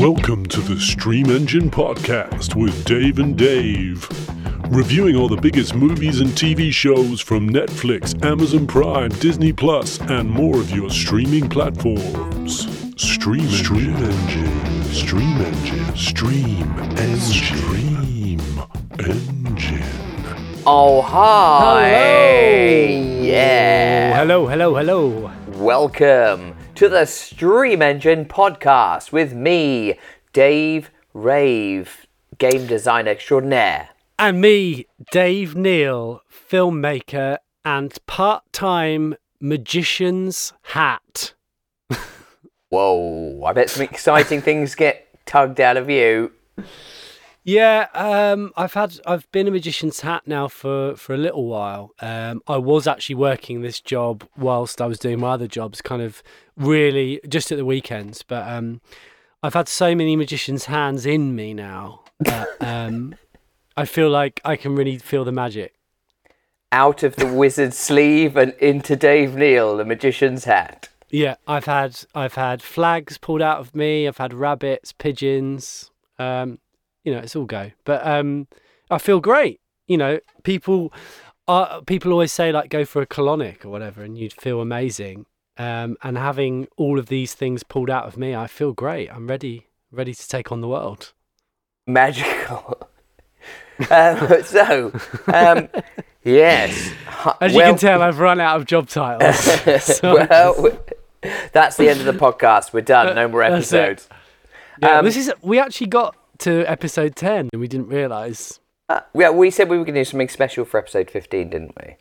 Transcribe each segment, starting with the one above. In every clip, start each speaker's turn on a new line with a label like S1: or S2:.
S1: Welcome to the Stream Engine Podcast with Dave and Dave. Reviewing all the biggest movies and TV shows from Netflix, Amazon Prime, Disney Plus, and more of your streaming platforms. Stream Engine. Stream Engine. Stream Engine. Stream Engine. Stream Engine.
S2: Oh, hi.
S3: Hello.
S2: Yeah.
S3: Hello, hello, hello.
S2: Welcome to the Stream Engine podcast with me, Dave Rave, game designer extraordinaire.
S3: And me, Dave Neal, filmmaker and part time magician's hat.
S2: Whoa, I bet some exciting things get tugged out of you.
S3: Yeah, um, I've had I've been a magician's hat now for, for a little while. Um, I was actually working this job whilst I was doing my other jobs, kind of really just at the weekends. But um, I've had so many magician's hands in me now that um, I feel like I can really feel the magic.
S2: Out of the wizard's sleeve and into Dave Neal, the magician's hat.
S3: Yeah, I've had I've had flags pulled out of me. I've had rabbits, pigeons. Um, you know, it's all go. But um, I feel great. You know, people are people always say like go for a colonic or whatever, and you'd feel amazing. Um, and having all of these things pulled out of me, I feel great. I'm ready, ready to take on the world.
S2: Magical. um, so, um, yes.
S3: As you can tell, I've run out of job titles. So-
S2: well, that's the end of the podcast. We're done. No more episodes.
S3: yeah,
S2: um,
S3: this is we actually got to episode ten and we didn't realise.
S2: Uh, yeah, we said we were going to do something special for episode 15, didn't we?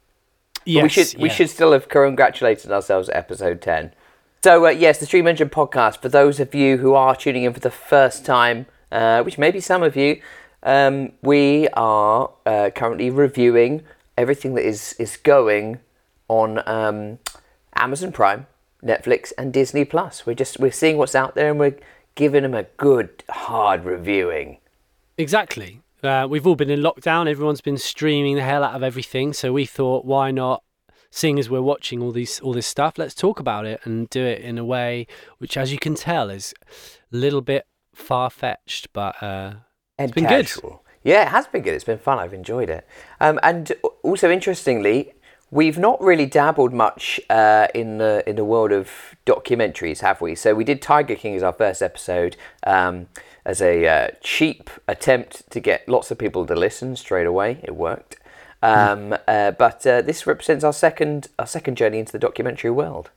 S3: Yes,
S2: we should we should still have congratulated ourselves at episode 10. So uh, yes, the Stream Engine podcast for those of you who are tuning in for the first time, uh, which may be some of you, um, we are uh, currently reviewing everything that is is going on um, Amazon Prime, Netflix, and Disney Plus. We're just we're seeing what's out there and we're giving them a good hard reviewing.
S3: Exactly. Uh, we've all been in lockdown. Everyone's been streaming the hell out of everything. So we thought, why not? Seeing as we're watching all these all this stuff, let's talk about it and do it in a way which, as you can tell, is a little bit far fetched, but uh,
S2: and
S3: been good.
S2: Yeah, it has been good. It's been fun. I've enjoyed it. Um, and also interestingly, we've not really dabbled much uh, in the in the world of documentaries, have we? So we did Tiger King as our first episode um, as a uh, cheap attempt to get lots of people to listen straight away. It worked. Um, uh, but uh, this represents our second our second journey into the documentary world.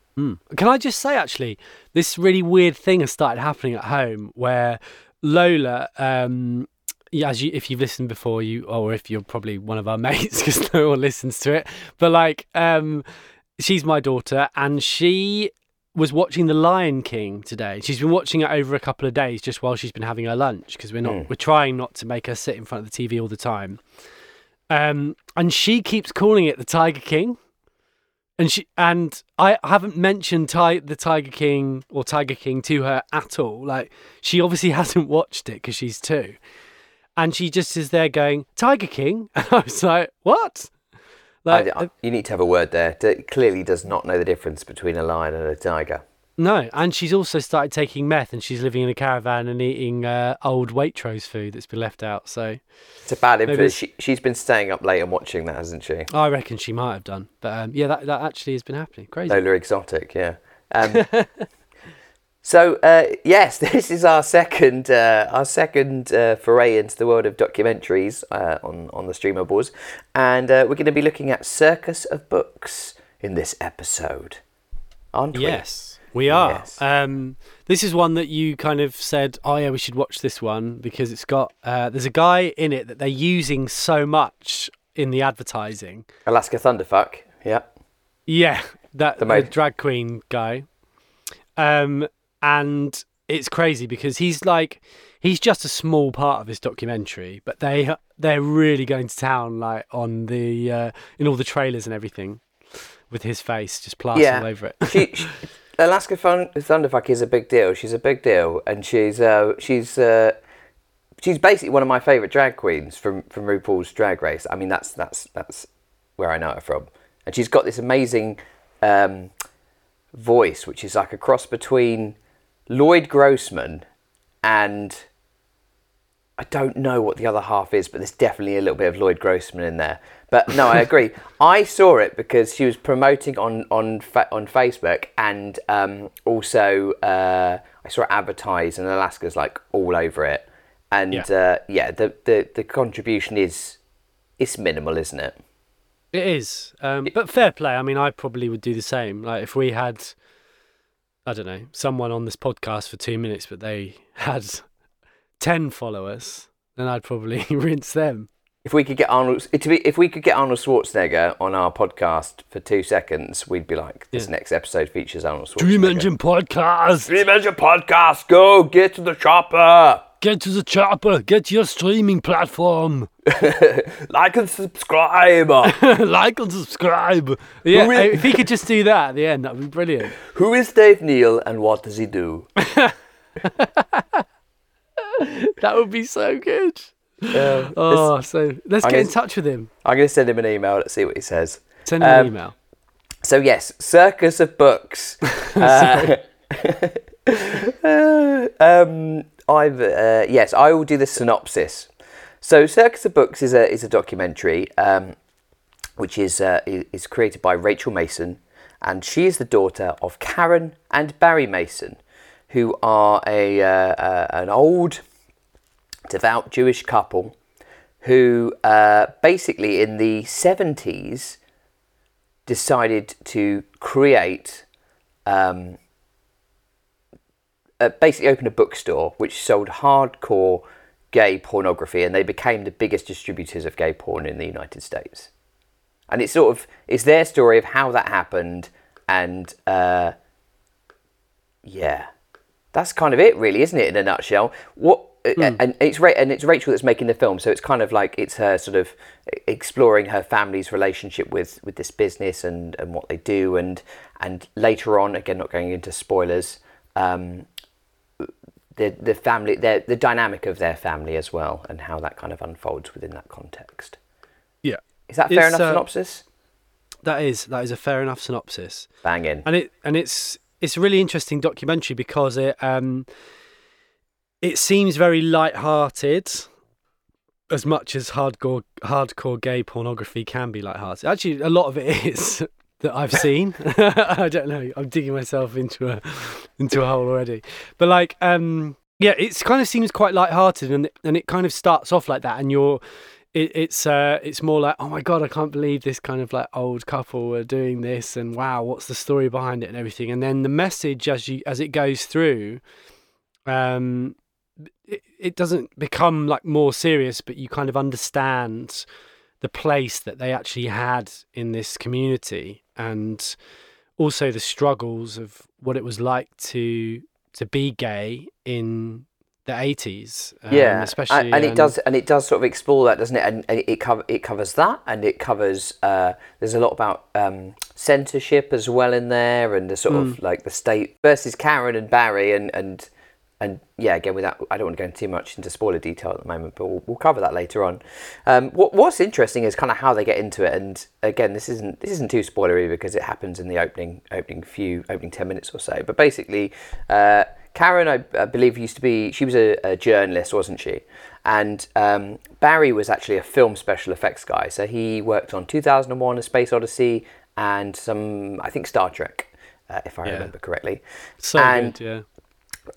S3: Can I just say, actually, this really weird thing has started happening at home where Lola, um, as you, if you've listened before, you or if you're probably one of our mates because no one listens to it, but like, um, she's my daughter and she was watching The Lion King today. She's been watching it over a couple of days just while she's been having her lunch because we're not we're trying not to make her sit in front of the TV all the time. Um, and she keeps calling it the Tiger King and she and I haven't mentioned Ti- the Tiger King or Tiger King to her at all. Like she obviously hasn't watched it because she's two, and she just is there going Tiger King, and I was like, what? Like
S2: I- I- you need to have a word there. That clearly does not know the difference between a lion and a tiger.
S3: no, and she's also started taking meth, and she's living in a caravan and eating uh, old Waitrose food that's been left out. So
S2: It's a bad influence. She, she's been staying up late and watching that, hasn't she?
S3: I reckon she might have done, but um, yeah, that that actually has been happening. Crazy.
S2: Lola Exotic, yeah. Um, so uh, yes, this is our second uh, our second uh, foray into the world of documentaries uh, on on the streamer boards, and uh, we're going to be looking at Circus of Books in this episode. Aren't we?
S3: Yes, we are.
S2: Yes.
S3: Um, this is one that you kind of said, "Oh yeah, we should watch this one because it's got." Uh, there's a guy in it that they're using so much in the advertising.
S2: Alaska Thunderfuck. Yeah.
S3: Yeah, that
S2: The
S3: the, drag queen guy. Um, and it's crazy because he's like, he's just a small part of this documentary, but they they're really going to town like on the uh, in all the trailers and everything with his face just plastered
S2: Yeah.
S3: all over it.
S2: she, she Alaska Thun- Thunderfuck is a big deal. She's a big deal, and she's uh, she's uh, she's basically one of my favourite drag queens from from RuPaul's Drag Race. I mean, that's that's that's where I know her from, and she's got this amazing um, voice, which is like a cross between Lloyd Grossman and I don't know what the other half is, but there's definitely a little bit of Lloyd Grossman in there. But no, I agree. I saw it because she was promoting on on fa- on Facebook, and um, also uh, I saw it advertised, and Alaska's like all over it. And
S3: Yeah.
S2: uh, yeah, the, the the contribution is it's minimal, isn't it?
S3: It is, um, but fair play. I mean, I probably would do the same. Like if we had, I don't know, someone on this podcast for two minutes, but they had ten followers, then I'd probably rinse them.
S2: If we could get Arnold, to be, if we could get Arnold Schwarzenegger on our podcast for two seconds, we'd be like, this
S3: Yeah.
S2: next episode features Arnold Schwarzenegger.
S3: Dream Engine podcast.
S2: Dream Engine podcast. Go get to the chopper.
S3: Get to the chopper. Get your streaming platform.
S2: Like and subscribe.
S3: like and subscribe. Yeah,
S2: is-
S3: if he could just do that at the end, that'd be brilliant.
S2: Who is Dave Neal and what does he do?
S3: That would be so good.
S2: Uh,
S3: Oh, so let's
S2: I
S3: get in touch with him.
S2: I'm going to send him an email. Let's see what he says.
S3: Send him an
S2: Um,
S3: email.
S2: So yes, Circus of Books. uh, um, I've uh, yes, I will do the synopsis. So Circus of Books is a is a documentary um, which is uh, is created by Rachel Mason, and she is the daughter of Karen and Barry Mason, who are a uh, uh, an old devout Jewish couple who uh, basically in the seventies decided to create um, uh, basically opened a bookstore which sold hardcore gay pornography and they became the biggest distributors of gay porn in the United States. And it's sort of it's their story of how that happened and uh, yeah. That's kind of it really, isn't it in a nutshell? What and it's Ra- and it's Rachel that's making the film, so it's kind of like it's her sort of exploring her family's relationship with with this business and and what they do and and later on again not going into spoilers um the the family the the dynamic of their family as well and how that kind of unfolds within that context.
S3: Yeah,
S2: Is that fair
S3: It's,
S2: enough
S3: uh,
S2: synopsis?
S3: that is that is a fair enough synopsis.
S2: Bang in.
S3: and it and it's it's a really interesting documentary because it um it seems very light-hearted as much as hardcore hardcore gay pornography can be light-hearted actually a lot of it is that I've seen. I don't know. I'm digging myself into a into a hole already. But like um yeah it kind of seems quite light-hearted and and it kind of starts off like that and you're it, it's uh, it's more like oh my god I can't believe this kind of like old couple are doing this and wow what's the story behind it and everything. And then the message as you as it goes through um it, it doesn't become like more serious but you kind of understand the place that they actually had in this community and also the struggles of what it was like to to be gay in the 80s um,
S2: yeah,
S3: especially
S2: and, and it
S3: um,
S2: does, and it does sort of explore that, doesn't it? And, and it cover, it covers that, and it covers. Uh, there's a lot about um, censorship as well in there, and the sort
S3: Hmm.
S2: of like the state versus Karen and Barry, and and and yeah, again, without I don't want to go into too much into spoiler detail at the moment, but we'll, we'll cover that later on. Um, what what's interesting is kind of how they get into it, and again, this isn't this isn't too spoilery because it happens in the opening opening few opening ten minutes or so. But basically, uh, Karen, I, I believe, used to be she was a, a journalist, wasn't she? And um, Barry was actually a film special effects guy, so he worked on 2001: A Space Odyssey and some, I think, Star Trek, uh, if I
S3: Yeah.
S2: remember correctly.
S3: so
S2: and
S3: good yeah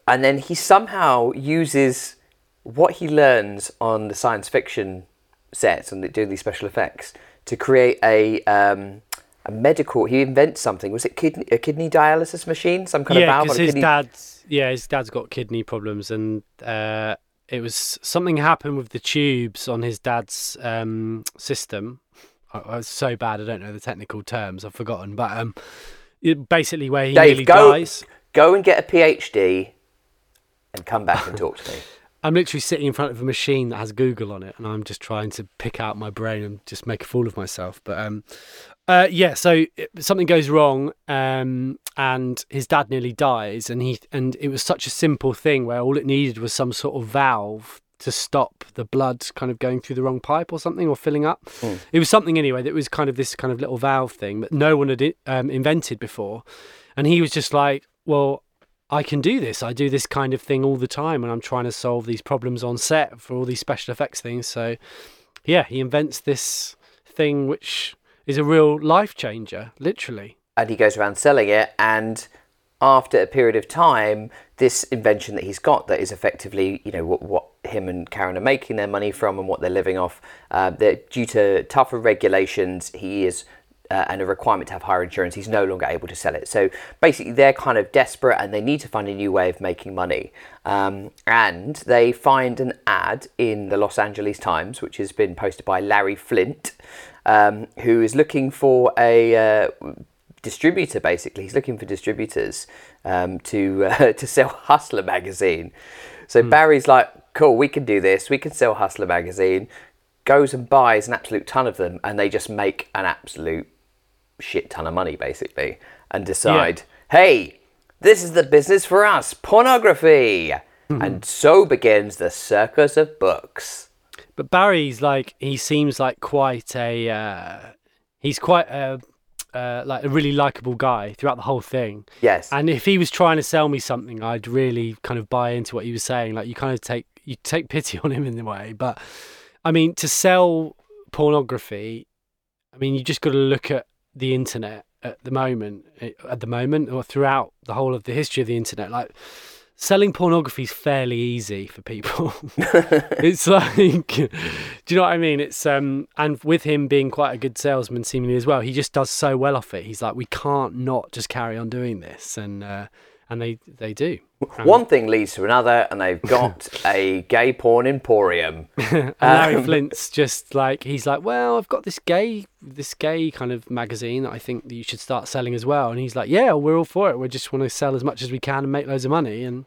S2: and then he somehow uses what he learns on the science fiction sets and doing these special effects to create a um, a medical. He invents something. Was it kidney a kidney dialysis machine? Some kind of
S3: yeah,
S2: valve
S3: because his
S2: kidney.
S3: dad's yeah, his dad's got kidney problems, and uh, it was something happened with the tubes on his dad's um, system. I, I was so bad, I don't know the technical terms. I've forgotten, but um, it, basically where he
S2: Dave,
S3: nearly
S2: go-
S3: dies.
S2: Go and get a PhD, and come back and talk to me.
S3: I'm literally sitting in front of a machine that has Google on it, and I'm just trying to pick out my brain and just make a fool of myself. But um, uh, yeah, so something goes wrong, um, and his dad nearly dies, and he and it was such a simple thing where all it needed was some sort of valve to stop the blood kind of going through the wrong pipe or something or filling up. It was something anyway that was kind of this kind of little valve thing that no one had um, invented before, and he was just like, well. I can do this. I do this kind of thing all the time when I'm trying to solve these problems on set for all these special effects things. So, yeah, he invents this thing which is a real life changer, literally.
S2: and he goes around selling it and after a period of time this invention that he's got that is effectively you know what, what him and karen are making their money from and what they're living off uh, that due to tougher regulations he is uh, and a requirement to have higher insurance he's no longer able to sell it. So basically they're kind of desperate and they need to find a new way of making money. Um, and they find an ad in the los angeles times which has been posted by larry flynt um, who is looking for a uh, distributor basically. He's looking for distributors um, to uh, to sell hustler magazine. So barry's like cool we can do this. We can sell hustler magazine. Goes and buys an absolute ton of them and they just make an absolute shit ton of money basically and decide hey this is the business for us pornography and so begins the circus of books
S3: But Barry's like he seems like quite a uh, he's quite a uh, like a really likable guy throughout the whole thing.
S2: yes
S3: And if he was trying to sell me something, I'd really kind of buy into what he was saying. Like you kind of take you take pity on him in a way. But I mean, to sell pornography, I mean, you just got to look at the internet at the moment, eh, at the moment, or throughout the whole of the history of the internet. Like selling pornography is fairly easy for people. it's like, do you know what I mean? It's um, and with him being quite a good salesman, seemingly as well, he just does so well off it. He's like, we can't not just carry on doing this, and uh, and they they do.
S2: One thing leads to another and they've got a gay porn emporium
S3: And Larry Flynt's just like he's like, well, I've got this gay, this gay kind of magazine that I think that you should start selling as well. And he's like, yeah, we're all for it. We just want to sell as much as we can and make loads of money. And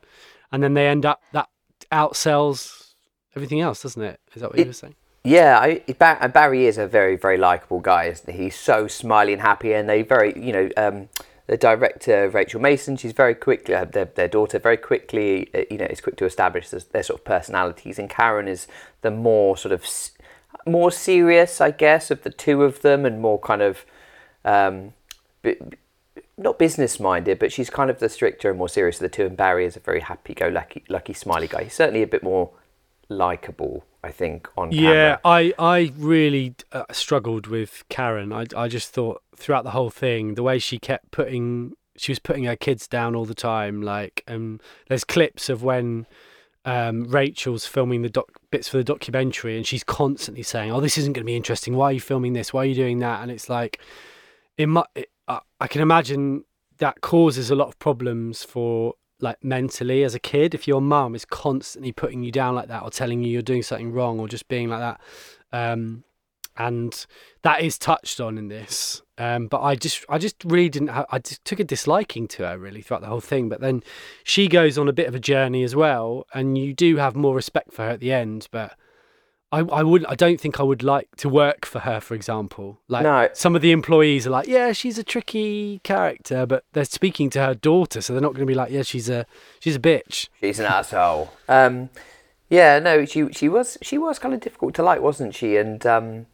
S3: and then they end up that outsells everything else, doesn't it? Is that what you were saying?
S2: Yeah, I, Ba- Barry is a very, very likable guy. He? He's so smiley and happy, and they very, you know, um, the director Rachel Mason. She's very quickly uh, their, their daughter very quickly, uh, you know, is quick to establish their, their sort of personalities. And Karen is the more sort of s- more serious, I guess, of the two of them, and more kind of um, b- not business minded, but she's kind of the stricter and more serious of the two. And Barry is a very happy go lucky, lucky, smiley guy. He's certainly a bit more likable, I think, on camera.
S3: Yeah, I I really uh, struggled with Karen. I I just thought throughout the whole thing, the way she kept putting, she was putting her kids down all the time. Like, um, there's clips of when um, Rachel's filming the doc- bits for the documentary, and she's constantly saying, "Oh, this isn't going to be interesting. Why are you filming this? Why are you doing that?" And it's like, it, mu- it I, I can imagine that causes a lot of problems for like mentally as a kid if your mum is constantly putting you down like that or telling you you're doing something wrong or just being like that um and that is touched on in this um but i just i just really didn't ha- i just took a disliking to her really throughout the whole thing but then she goes on a bit of a journey as well and you do have more respect for her at the end but I, I would I don't think I would like to work for her, for example. Like
S2: No.
S3: some of the employees are like, yeah, she's a tricky character, but they're speaking to her daughter, so they're not going to be like, yeah, she's a she's a bitch.
S2: She's an asshole. Um, yeah, no, she she was she was kind of difficult to like, wasn't she? And um,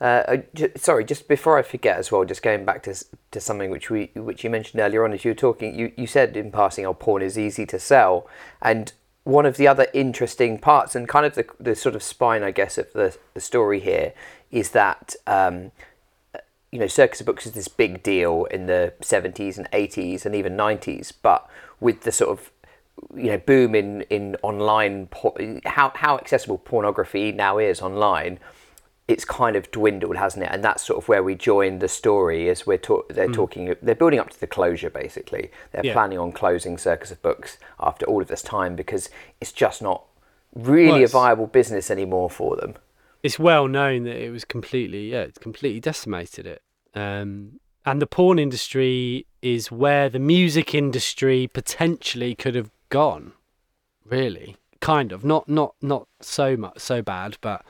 S2: uh, I ju- sorry, just before I forget as well, just going back to to something which we which you mentioned earlier on as you were talking, you, you said in passing, "Oh, porn is easy to sell," and one of the other interesting parts and kind of the the sort of spine, I guess, of the the story here is that. Um, you know, Circus of Books is this big deal in the 70s and 80s and even 90s, but with the sort of you know boom in in online how how accessible pornography now is online it's kind of dwindled hasn't it and that's sort of where we join the story as we're ta- they're talking they're building up to the closure basically they're
S3: Yeah.
S2: planning on closing circus of books after all of this time because it's just not really
S3: Well,
S2: a viable business anymore for them
S3: It's well known that it was completely yeah, it's completely decimated it. Um, and the porn industry is where the music industry potentially could have gone. Really, kind of not not not so much so bad, but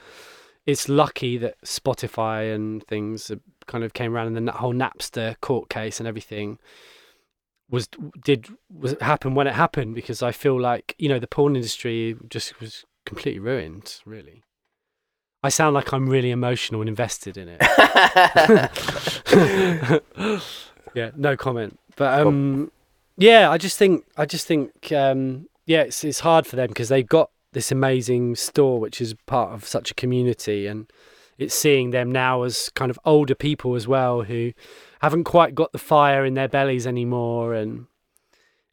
S3: it's lucky that Spotify and things kind of came around, and then that whole Napster court case and everything was did was happen when it happened because I feel like you know the porn industry just was completely ruined. Really, I sound like I'm really emotional and invested in it. yeah, no comment. But um, Yeah, I just think I just think um, yeah, it's it's hard for them because they've got this amazing store which is part of such a community and it's seeing them now as kind of older people as well who haven't quite got the fire in their bellies anymore and,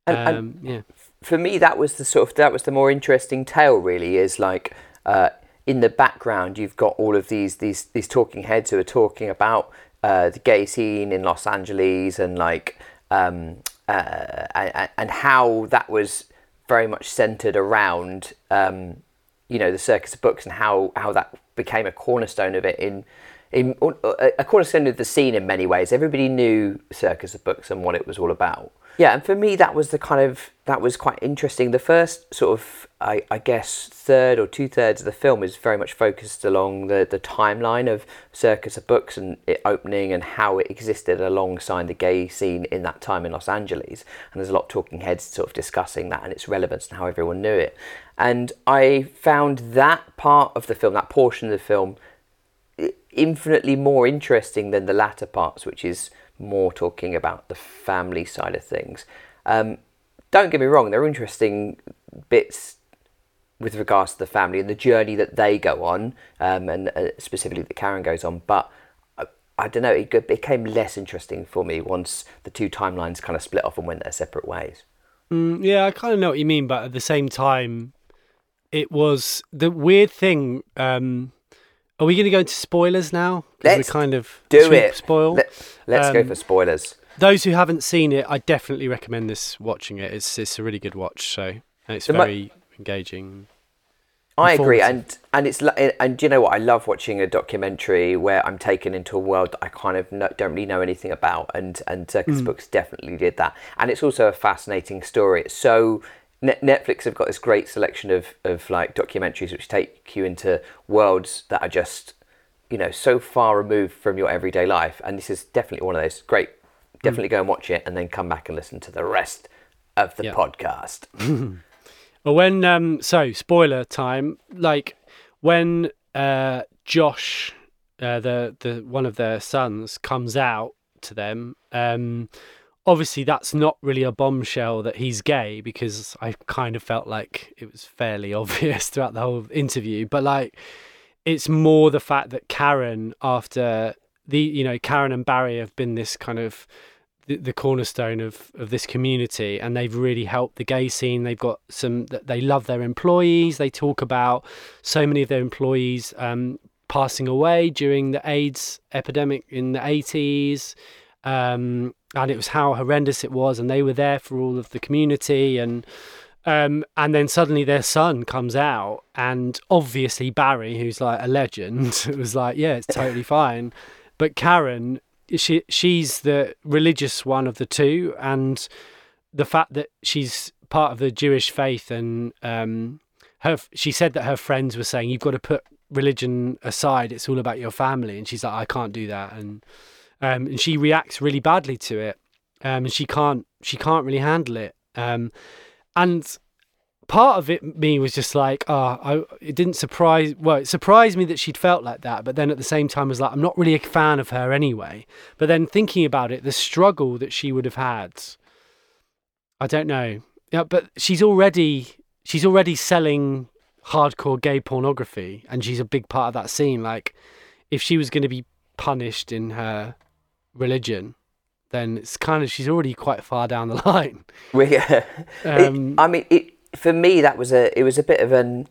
S2: And-
S3: um,
S2: and-
S3: yeah
S2: for me that was the sort of that was the more interesting tale really is like uh, in the background you've got all of these these these talking heads who are talking about uh, the gay scene in Los Angeles and like um, uh, and, and how that was very much centered around um, you know the circus of books and how how that became a cornerstone of it in in a a cornerstone of the scene in many ways. Everybody knew circus of books and what it was all about yeah and for me that was the kind of that was quite interesting. The first sort of i, I guess third or two thirds of the film is very much focused along the, the timeline of circus of books and it opening and how it existed alongside the gay scene in that time in los angeles. And there's a lot of talking heads sort of discussing that and its relevance and how everyone knew it. And i found that part of the film that portion of the film infinitely more interesting than the latter parts, which is more talking about the family side of things. Um, don't get me wrong, there are interesting bits with regards to the family and the journey that they go on, um, and uh, specifically that Karen goes on. But I, I don't know, it became less interesting for me once the two timelines kind of split off and went their separate ways.
S3: Mm, yeah, I kind of know what you mean, but at the same time, it was the weird thing. Um, are we going to go into spoilers now?
S2: Let's
S3: we kind of
S2: Do it.
S3: Spoil.
S2: Let, us go
S3: Um,
S2: for spoilers.
S3: Those who haven't seen it, I definitely recommend this watching it. It's it's a really good watch. So and it's
S2: The mo-
S3: very engaging.
S2: I agree, and and it's and you know what? I love watching a documentary where I'm taken into a world that I kind of no, don't really know anything about, and and Circus Books definitely did that. And it's also a fascinating story. It's so Netflix have got this great selection of of like documentaries which take you into worlds that are just you know so far removed from your everyday life, and this is definitely one of those. Great, definitely go and watch it, and then come back and listen to the rest of the
S3: Yeah.
S2: podcast.
S3: Well, when um, so spoiler time. Like when uh, Josh, uh, the the one of their sons, comes out to them. Um, obviously, that's not really a bombshell that he's gay because I kind of felt like it was fairly obvious throughout the whole interview. But like, it's more the fact that Karen, after the you know Karen and Barry have been this kind of the, the cornerstone of, of this community and they've really helped the gay scene. They've got some they love their employees. They talk about so many of their employees um, passing away during the aids epidemic in the 80s um, and it was how horrendous it was and they were there for all of the community and um, and then suddenly their son comes out and obviously barry who's like a legend was like yeah it's totally fine. But karen she she's the religious one of the two and the fact that she's part of the Jewish faith and um her she said that her friends were saying you've got to put religion aside it's all about your family. And she's like I can't do that. And um and she reacts really badly to it. Um and she can't she can't really handle it. Um and part of it me was just like oh I, it didn't surprise well it surprised me that she'd felt like that but then at the same time was like i'm not really a fan of her anyway. But then thinking about it the struggle that she would have had i don't know. Yeah but she's already she's already selling hardcore gay pornography and she's a big part of that scene. Like if she was going to be punished in her religion then it's kind of she's already quite far down the line
S2: We,
S3: Um,
S2: it, I mean, it for me that was a it was a bit of an.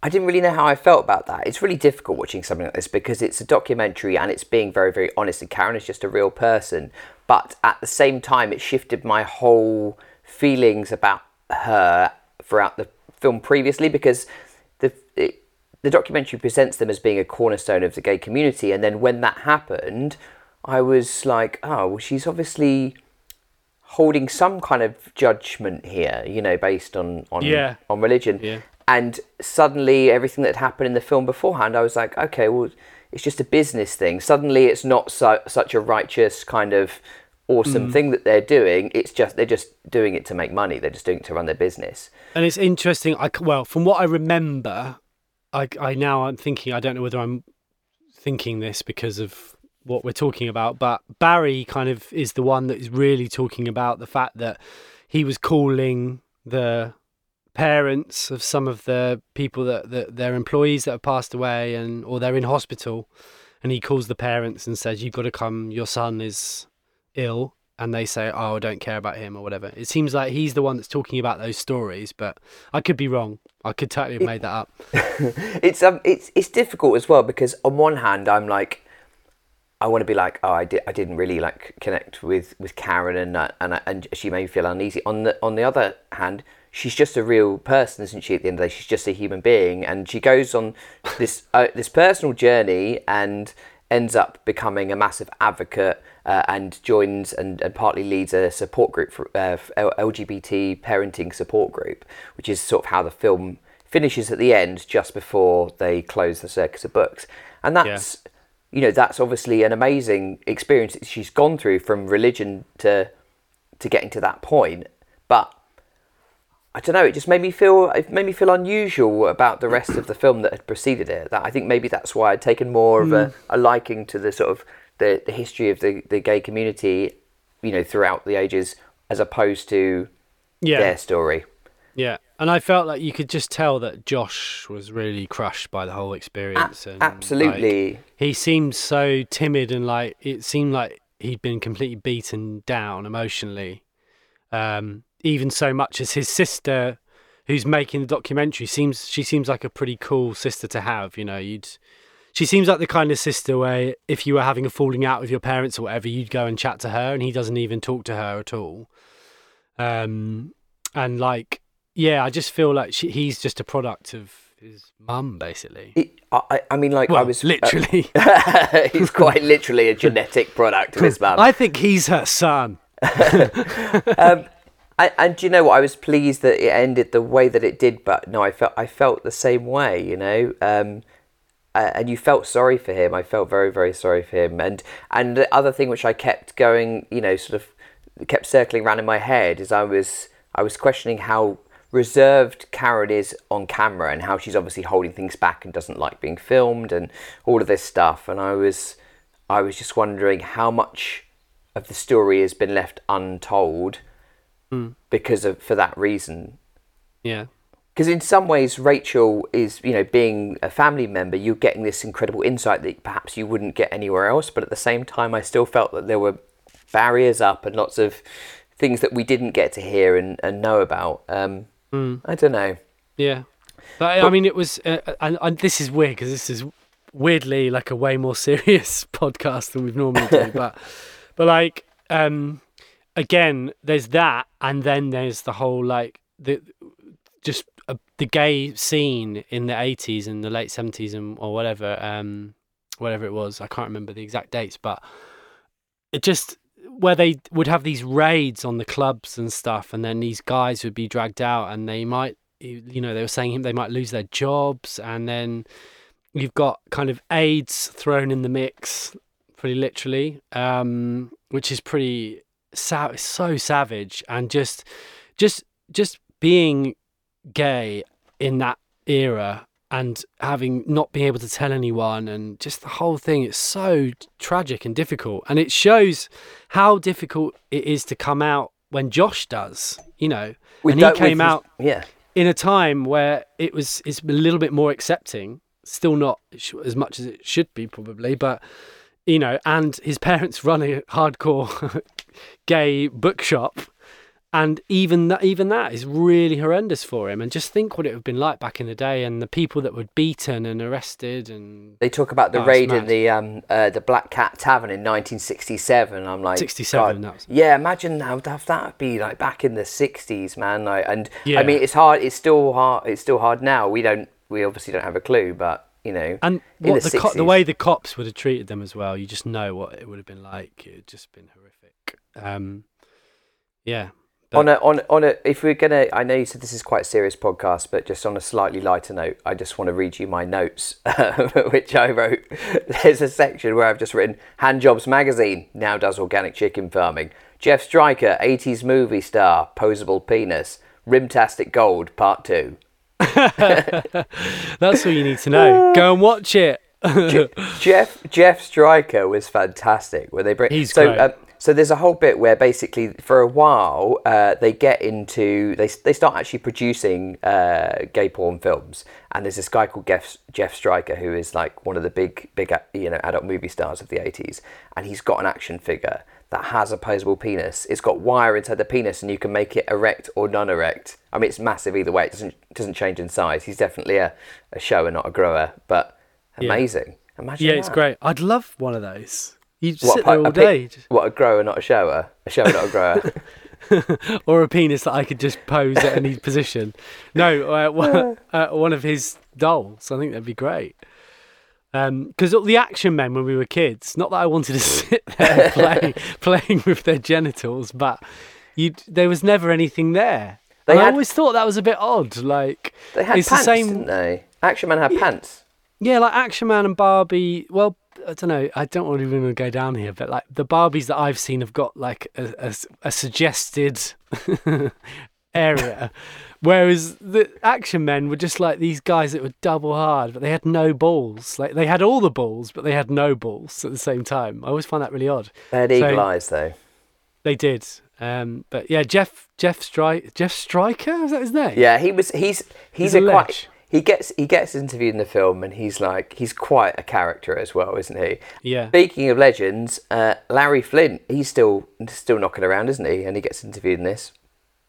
S2: I didn't really know how I felt about that. It's really difficult watching something like this because it's a documentary and it's being very very honest. And Karen is just a real person, but at the same time, it shifted my whole feelings about her throughout the film previously because the. It, the documentary presents them as being a cornerstone of the gay community, and then when that happened, I was like, oh, well, she's obviously holding some kind of judgment here, you know, based on on
S3: Yeah.
S2: on religion.
S3: Yeah.
S2: And suddenly, everything that happened in the film beforehand, I was like, okay, well, it's just a business thing. Suddenly, it's not so, such a righteous kind of awesome mm. thing that they're doing. It's just they're just doing it to make money. They're just doing it to run their business.
S3: And it's interesting. I well, from what I remember, I I now I'm thinking. I don't know whether I'm thinking this because of what we're talking about. But Barry kind of is the one that is really talking about the fact that he was calling the parents of some of the people that, that their employees that have passed away and or they're in hospital and he calls the parents and says you've got to come your son is ill and they say oh I don't care about him or whatever it seems like he's the one that's talking about those stories but i could be wrong i could totally have made that up
S2: it's um it's it's difficult as well because on one hand I'm like I want to be like oh I did I didn't really like connect with with Karen and uh, and uh, and she made me feel uneasy. On the on the other hand she's just a real person isn't she at the end of the day? She's just a human being and she goes on this uh, this personal journey and ends up becoming a massive advocate uh, and joins and, and partly leads a support group for uh, LGBT parenting support group which is sort of how the film finishes at the end just before they close the circus of books. And that's you know that's obviously an amazing experience that she's gone through from religion to to getting to that point but I don't know. It just made me feel it made me feel unusual about the rest of the film that had preceded it. That I think maybe that's why I'd taken more of a, hmm. a liking to the sort of the, the history of the, the gay community, you know, throughout the ages, as opposed to
S3: yeah
S2: their story.
S3: yeah and i felt like you could just tell that josh was really crushed by the whole experience and like,
S2: Absolutely.
S3: he seemed so timid and like it seemed like he'd been completely beaten down emotionally um even so much as his sister who's making the documentary seems she seems like a pretty cool sister to have you know you'd she seems like the kind of sister where if you were having a falling out with your parents or whatever you'd go and chat to her and he doesn't even talk to her at all um and like yeah i just feel like she, he's just a product of his mum basically
S2: It- I, I- I mean, like I was
S3: literally
S2: he's quite literally a genetic product of his mum.
S3: i think he's her son
S2: and, and do you know what? I was pleased that it ended the way that it did, but no, I felt I felt the same way. You know, um, uh, and you felt sorry for him. I felt very very sorry for him. And and the other thing which I kept going, you know, sort of kept circling around in my head is I was I was questioning how reserved Karen is on camera and how she's obviously holding things back and doesn't like being filmed and all of this stuff. And I was I was just wondering how much of the story has been left untold because of for that reason.
S3: yeah
S2: Because in some ways, Rachel is, you know, being a family member, you're getting this incredible insight that perhaps you wouldn't get anywhere else. But at the same time, I still felt that there were barriers up and lots of things that we didn't get to hear and, and know about. Um, I don't know.
S3: Yeah, but, I mean, it was, uh, and, and this is weird because this is weirdly like a way more serious podcast than we've normally do. but, but like, um, again, there's that, and then there's the whole like the just uh, the gay scene in the 80s and the late 70s and or whatever, um, whatever it was. I can't remember the exact dates, but it just where they would have these raids on the clubs and stuff, and then these guys would be dragged out, and they might, you know, they were saying they might lose their jobs, and then you've got kind of AIDS thrown in the mix, pretty literally, um, which is pretty sa- so savage, and just, just, just being gay in that era and having not being able to tell anyone and just the whole thing it's so tragic and difficult and it shows how difficult it is to come out when Josh does you know
S2: We
S3: and he came
S2: his-
S3: out
S2: Yeah.
S3: in a time where it was it's a little bit more accepting still not as much as it should be probably but you know and his parents run a hardcore gay bookshop and even that even that is really horrendous for him and just think what it would have been like back in the day and the people that were beaten and arrested and
S2: They talk about the
S3: Oh,
S2: raid in the um, uh, the Black Cat Tavern in 1967. I'm like,
S3: 67, was-
S2: yeah. Imagine how tough that'd be, like back in the 60s, man. Like, and
S3: Yeah.
S2: I mean, it's hard. It's still hard. It's still hard now. We don't. We obviously don't have a clue, but you know,
S3: and what
S2: the
S3: the, co- the way the cops would have treated them as well you just know what it would have been like it had just been horrific um yeah
S2: on a on on a if we're gonna i know you said this is quite a serious podcast but just on a slightly lighter note i just want to read you my notes which i wrote there's a section where i've just written hand jobs magazine now does organic chicken farming jeff stryker 80s movie star posable penis rimtastic gold part two
S3: That's all you need to know. Go and watch it.
S2: Je- Jeff Jeff Stryker was fantastic. Where they bring
S3: He's
S2: so
S3: great.
S2: um, so there's a whole bit where basically for a while uh, they get into they they start actually producing uh, gay porn films, and there's this guy called Jeff Jeff Stryker who is like one of the big big you know adult movie stars of the 80s, and he's got an action figure that has a posable penis. It's got wire inside the penis, and you can make it erect or non-erect. I mean, it's massive either way. It doesn't doesn't change in size. He's definitely a, a shower, not a grower, but
S3: Yeah.
S2: amazing. Imagine
S3: Yeah, it's great. I'd love one of those. You
S2: What,
S3: sit
S2: a,
S3: there
S2: a
S3: all day, just-
S2: what a grower, not a shower. A shower, not a grower.
S3: or a penis that I could just pose at any position. No, uh, one, uh, one of his dolls. I think that'd be great. Because the action men when we were kids, not that I wanted to sit there play, playing with their genitals, but there was never anything there.
S2: They
S3: And I always thought that was a bit odd. Like
S2: They had
S3: it's
S2: pants,
S3: the same.
S2: didn't they? Action Man had pants.
S3: Yeah, like Action Man and Barbie. Well, I don't know. I don't want to even go down here, but like the Barbies that I've seen have got like a, a, a suggested area, whereas the Action Men were just like these guys that were double hard, but they had no balls. Like they had all the balls, but they had no balls at the same time. I always find that really odd.
S2: They had
S3: So-
S2: eagle eyes, though.
S3: They did. Um, but yeah, Jeff Jeff Stry Jeff Stryker is that his name?
S2: Yeah, he was. He's he's,
S3: He's
S2: a,
S3: a
S2: quite. He gets he gets interviewed in the film, and he's like he's quite a character as well, isn't he?
S3: Yeah.
S2: Speaking of legends, uh, Larry Flynt, he's still still knocking around, isn't he? And he gets interviewed in this.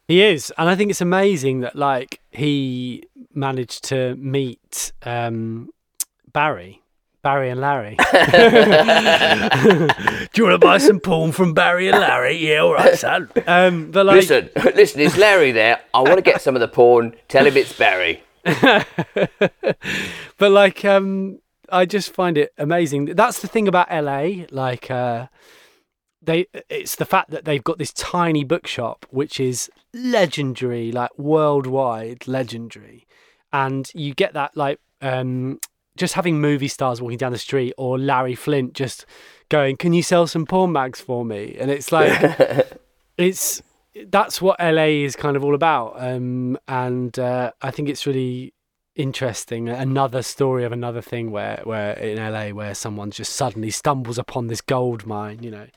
S3: He is, and I think it's amazing that like he managed to meet um, Barry, Barry and Larry. Do you want to buy some porn from Barry and Larry? Yeah, all right, son. Um, but like,
S2: Listen, listen, is Larry there? I want to get some of the porn. Tell him it's Barry.
S3: but like, um, I just find it amazing. That's the thing about LA. Like, uh, they, it's the fact that they've got this tiny bookshop, which is legendary, like worldwide legendary, and you get that like, um, just having movie stars walking down the street or Larry Flynt just going, "Can you sell some porn mags for me?" And it's like, it's that's what LA is kind of all about. Um, and uh, I think it's really interesting. Another story of another thing where, where in LA where someone just suddenly stumbles upon this gold mine. You know,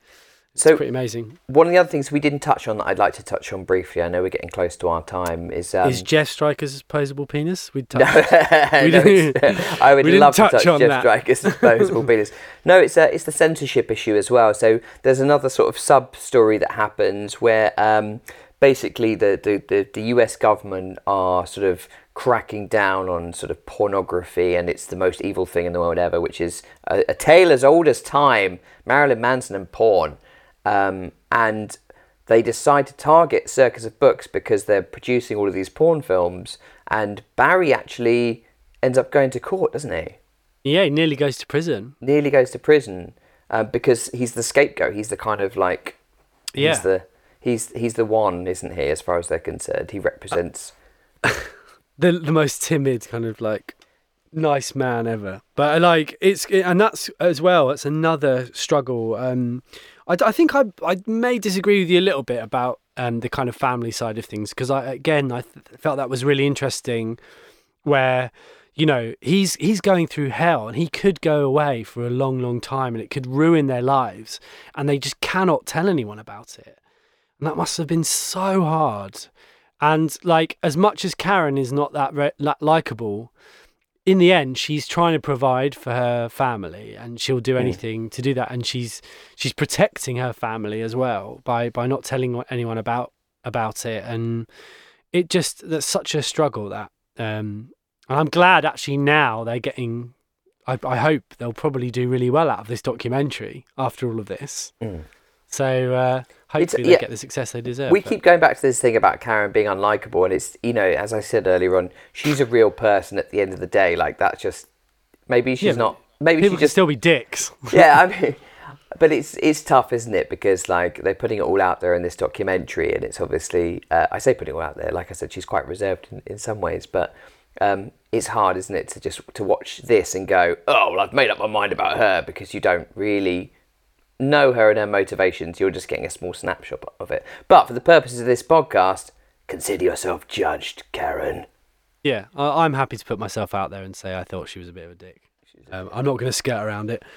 S3: it's
S2: So-
S3: pretty amazing.
S2: One of the other things we didn't touch on that I'd like to touch on briefly, I know we're getting close to our time, is um,
S3: is Jeff Stryker's posable penis? We
S2: No,
S3: touched.
S2: no, it's- I would
S3: we didn't
S2: love to
S3: touch
S2: touch
S3: on
S2: Jeff
S3: that.
S2: Stryker's disposable penis. No, it's a, it's the censorship issue as well. So there's another sort of sub story that happens where um, basically the, the, the, the US government are sort of cracking down on sort of pornography and it's the most evil thing in the world ever, which is a, a tale as old as time, Marilyn Manson and porn. Um, and they decide to target Circus of Books because they're producing all of these porn films. And Barry actually ends up going to court, doesn't he?
S3: yeah, he nearly goes to prison.
S2: Nearly goes to prison uh, because he's the scapegoat. He's the kind of like he's
S3: Yeah.
S2: the he's he's the one, isn't he? As far as they're concerned, he represents.
S3: the the most timid kind of like nice man ever but uh, like it's and that's as well it's another struggle um i, I think I, I may disagree with you a little bit about um the kind of family side of things because i again i th- felt that was really interesting where you know he's he's going through hell and he could go away for a long long time and it could ruin their lives and they just cannot tell anyone about it. And that must have been so hard. And like as much as Karen is not that re- likable, in the end she's trying to provide for her family and she'll do anything to do that and she's she's protecting her family as well by by not telling anyone about about it and it just that's such a struggle that um and I'm glad actually now they're getting I, I hope they'll probably do really well out of this documentary after all of this.
S2: Mm.
S3: So uh, hopefully they get the success they deserve.
S2: We
S3: but-
S2: keep going back to this thing about Karen being unlikable, and it's you know, as I said earlier on, she's a real person at the end of the day. Like that's just maybe she's
S3: Yeah,
S2: not. Maybe
S3: people
S2: she
S3: can
S2: just
S3: still be dicks.
S2: yeah, I mean, but it's it's tough, isn't it? Because like they're putting it all out there in this documentary, and it's obviously uh, I say putting it all out there. Like I said, she's quite reserved in, in some ways, but um, it's hard, isn't it, to just to watch this and go, oh, well, I've made up my mind about her because you don't really know her and her motivations. You're just getting a small snapshot of it. But for the purposes of this podcast, consider yourself judged, Karen.
S3: Yeah, I, I'm happy to put myself out there and say I thought she was a bit of a dick. Um, I'm not going to skirt around it.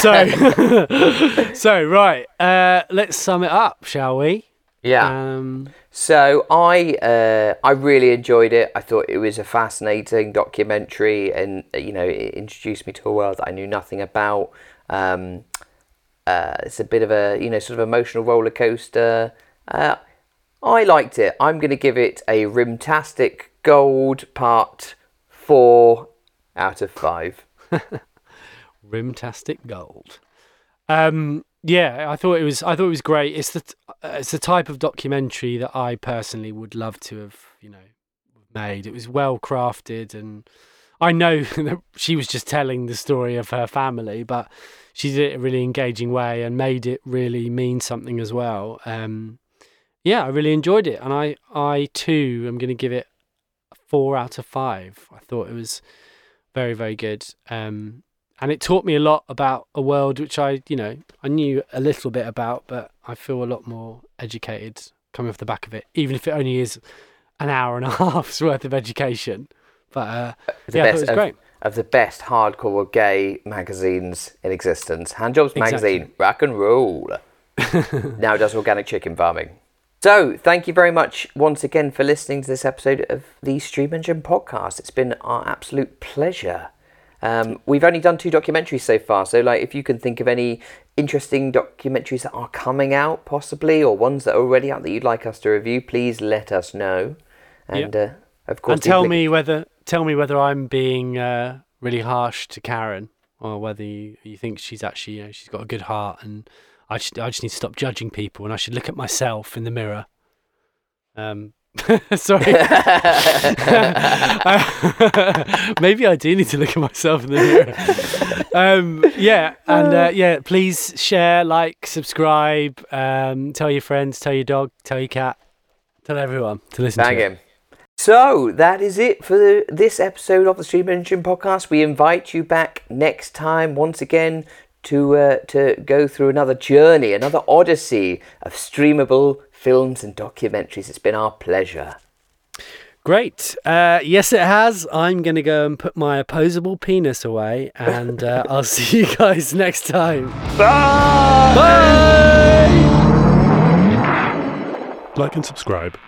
S3: So, so right, uh, let's sum it up, shall we?
S2: Yeah.
S3: Um,
S2: So I uh, I really enjoyed it. I thought it was a fascinating documentary, and you know, it introduced me to a world that I knew nothing about. Um, uh, it's a bit of a you know sort of emotional roller coaster. Uh, I liked it. I'm going to give it a rimtastic gold part four out of five.
S3: Rimtastic Gold. Um, yeah, I thought it was. I thought it was great. It's the uh, it's the type of documentary that I personally would love to have, you know, made. It was well crafted, and I know that she was just telling the story of her family, but she did it in a really engaging way and made it really mean something as well. Um, yeah, I really enjoyed it, and I I too am going to give it four out of five. I thought it was very very good. Um, and it taught me a lot about a world which I, you know, I knew a little bit about, but I feel a lot more educated coming off the back of it, even if it only is an hour and a half's worth of education. But uh, yeah, I thought it was
S2: of,
S3: great.
S2: Of the best hardcore gay magazines in existence. Handjobs
S3: Exactly.
S2: magazine, rock and roll. now does organic chicken farming. So, thank you very much once again for listening to this episode of the Stream Engine podcast. It's been our absolute pleasure. Um, we've only done two documentaries so far, so like if you can think of any interesting documentaries that are coming out, possibly, or ones that are already out that you'd like us to review, please let us know. And uh, of course,
S3: And tell me whether tell me whether I'm being uh, really harsh to Karen, or whether you, you think she's actually you know, she's got a good heart, and I just I just need to stop judging people, and I should look at myself in the mirror. Um, sorry. Maybe I do need to look at myself in the mirror. Um, yeah, and uh, yeah, please share, like, subscribe, um, tell your friends, tell your dog, tell your cat, tell everyone to listen
S2: Bang
S3: to it.
S2: Him. So that is it for the, this episode of the Stream Engine podcast. We invite you back next time once again to uh, to go through another journey, another odyssey of streamable films and documentaries. It's been our pleasure.
S3: Great. Uh, yes, it has. I'm going to go and put my opposable penis away, and uh, I'll see you guys next time. Bye. Bye.
S1: Like and subscribe.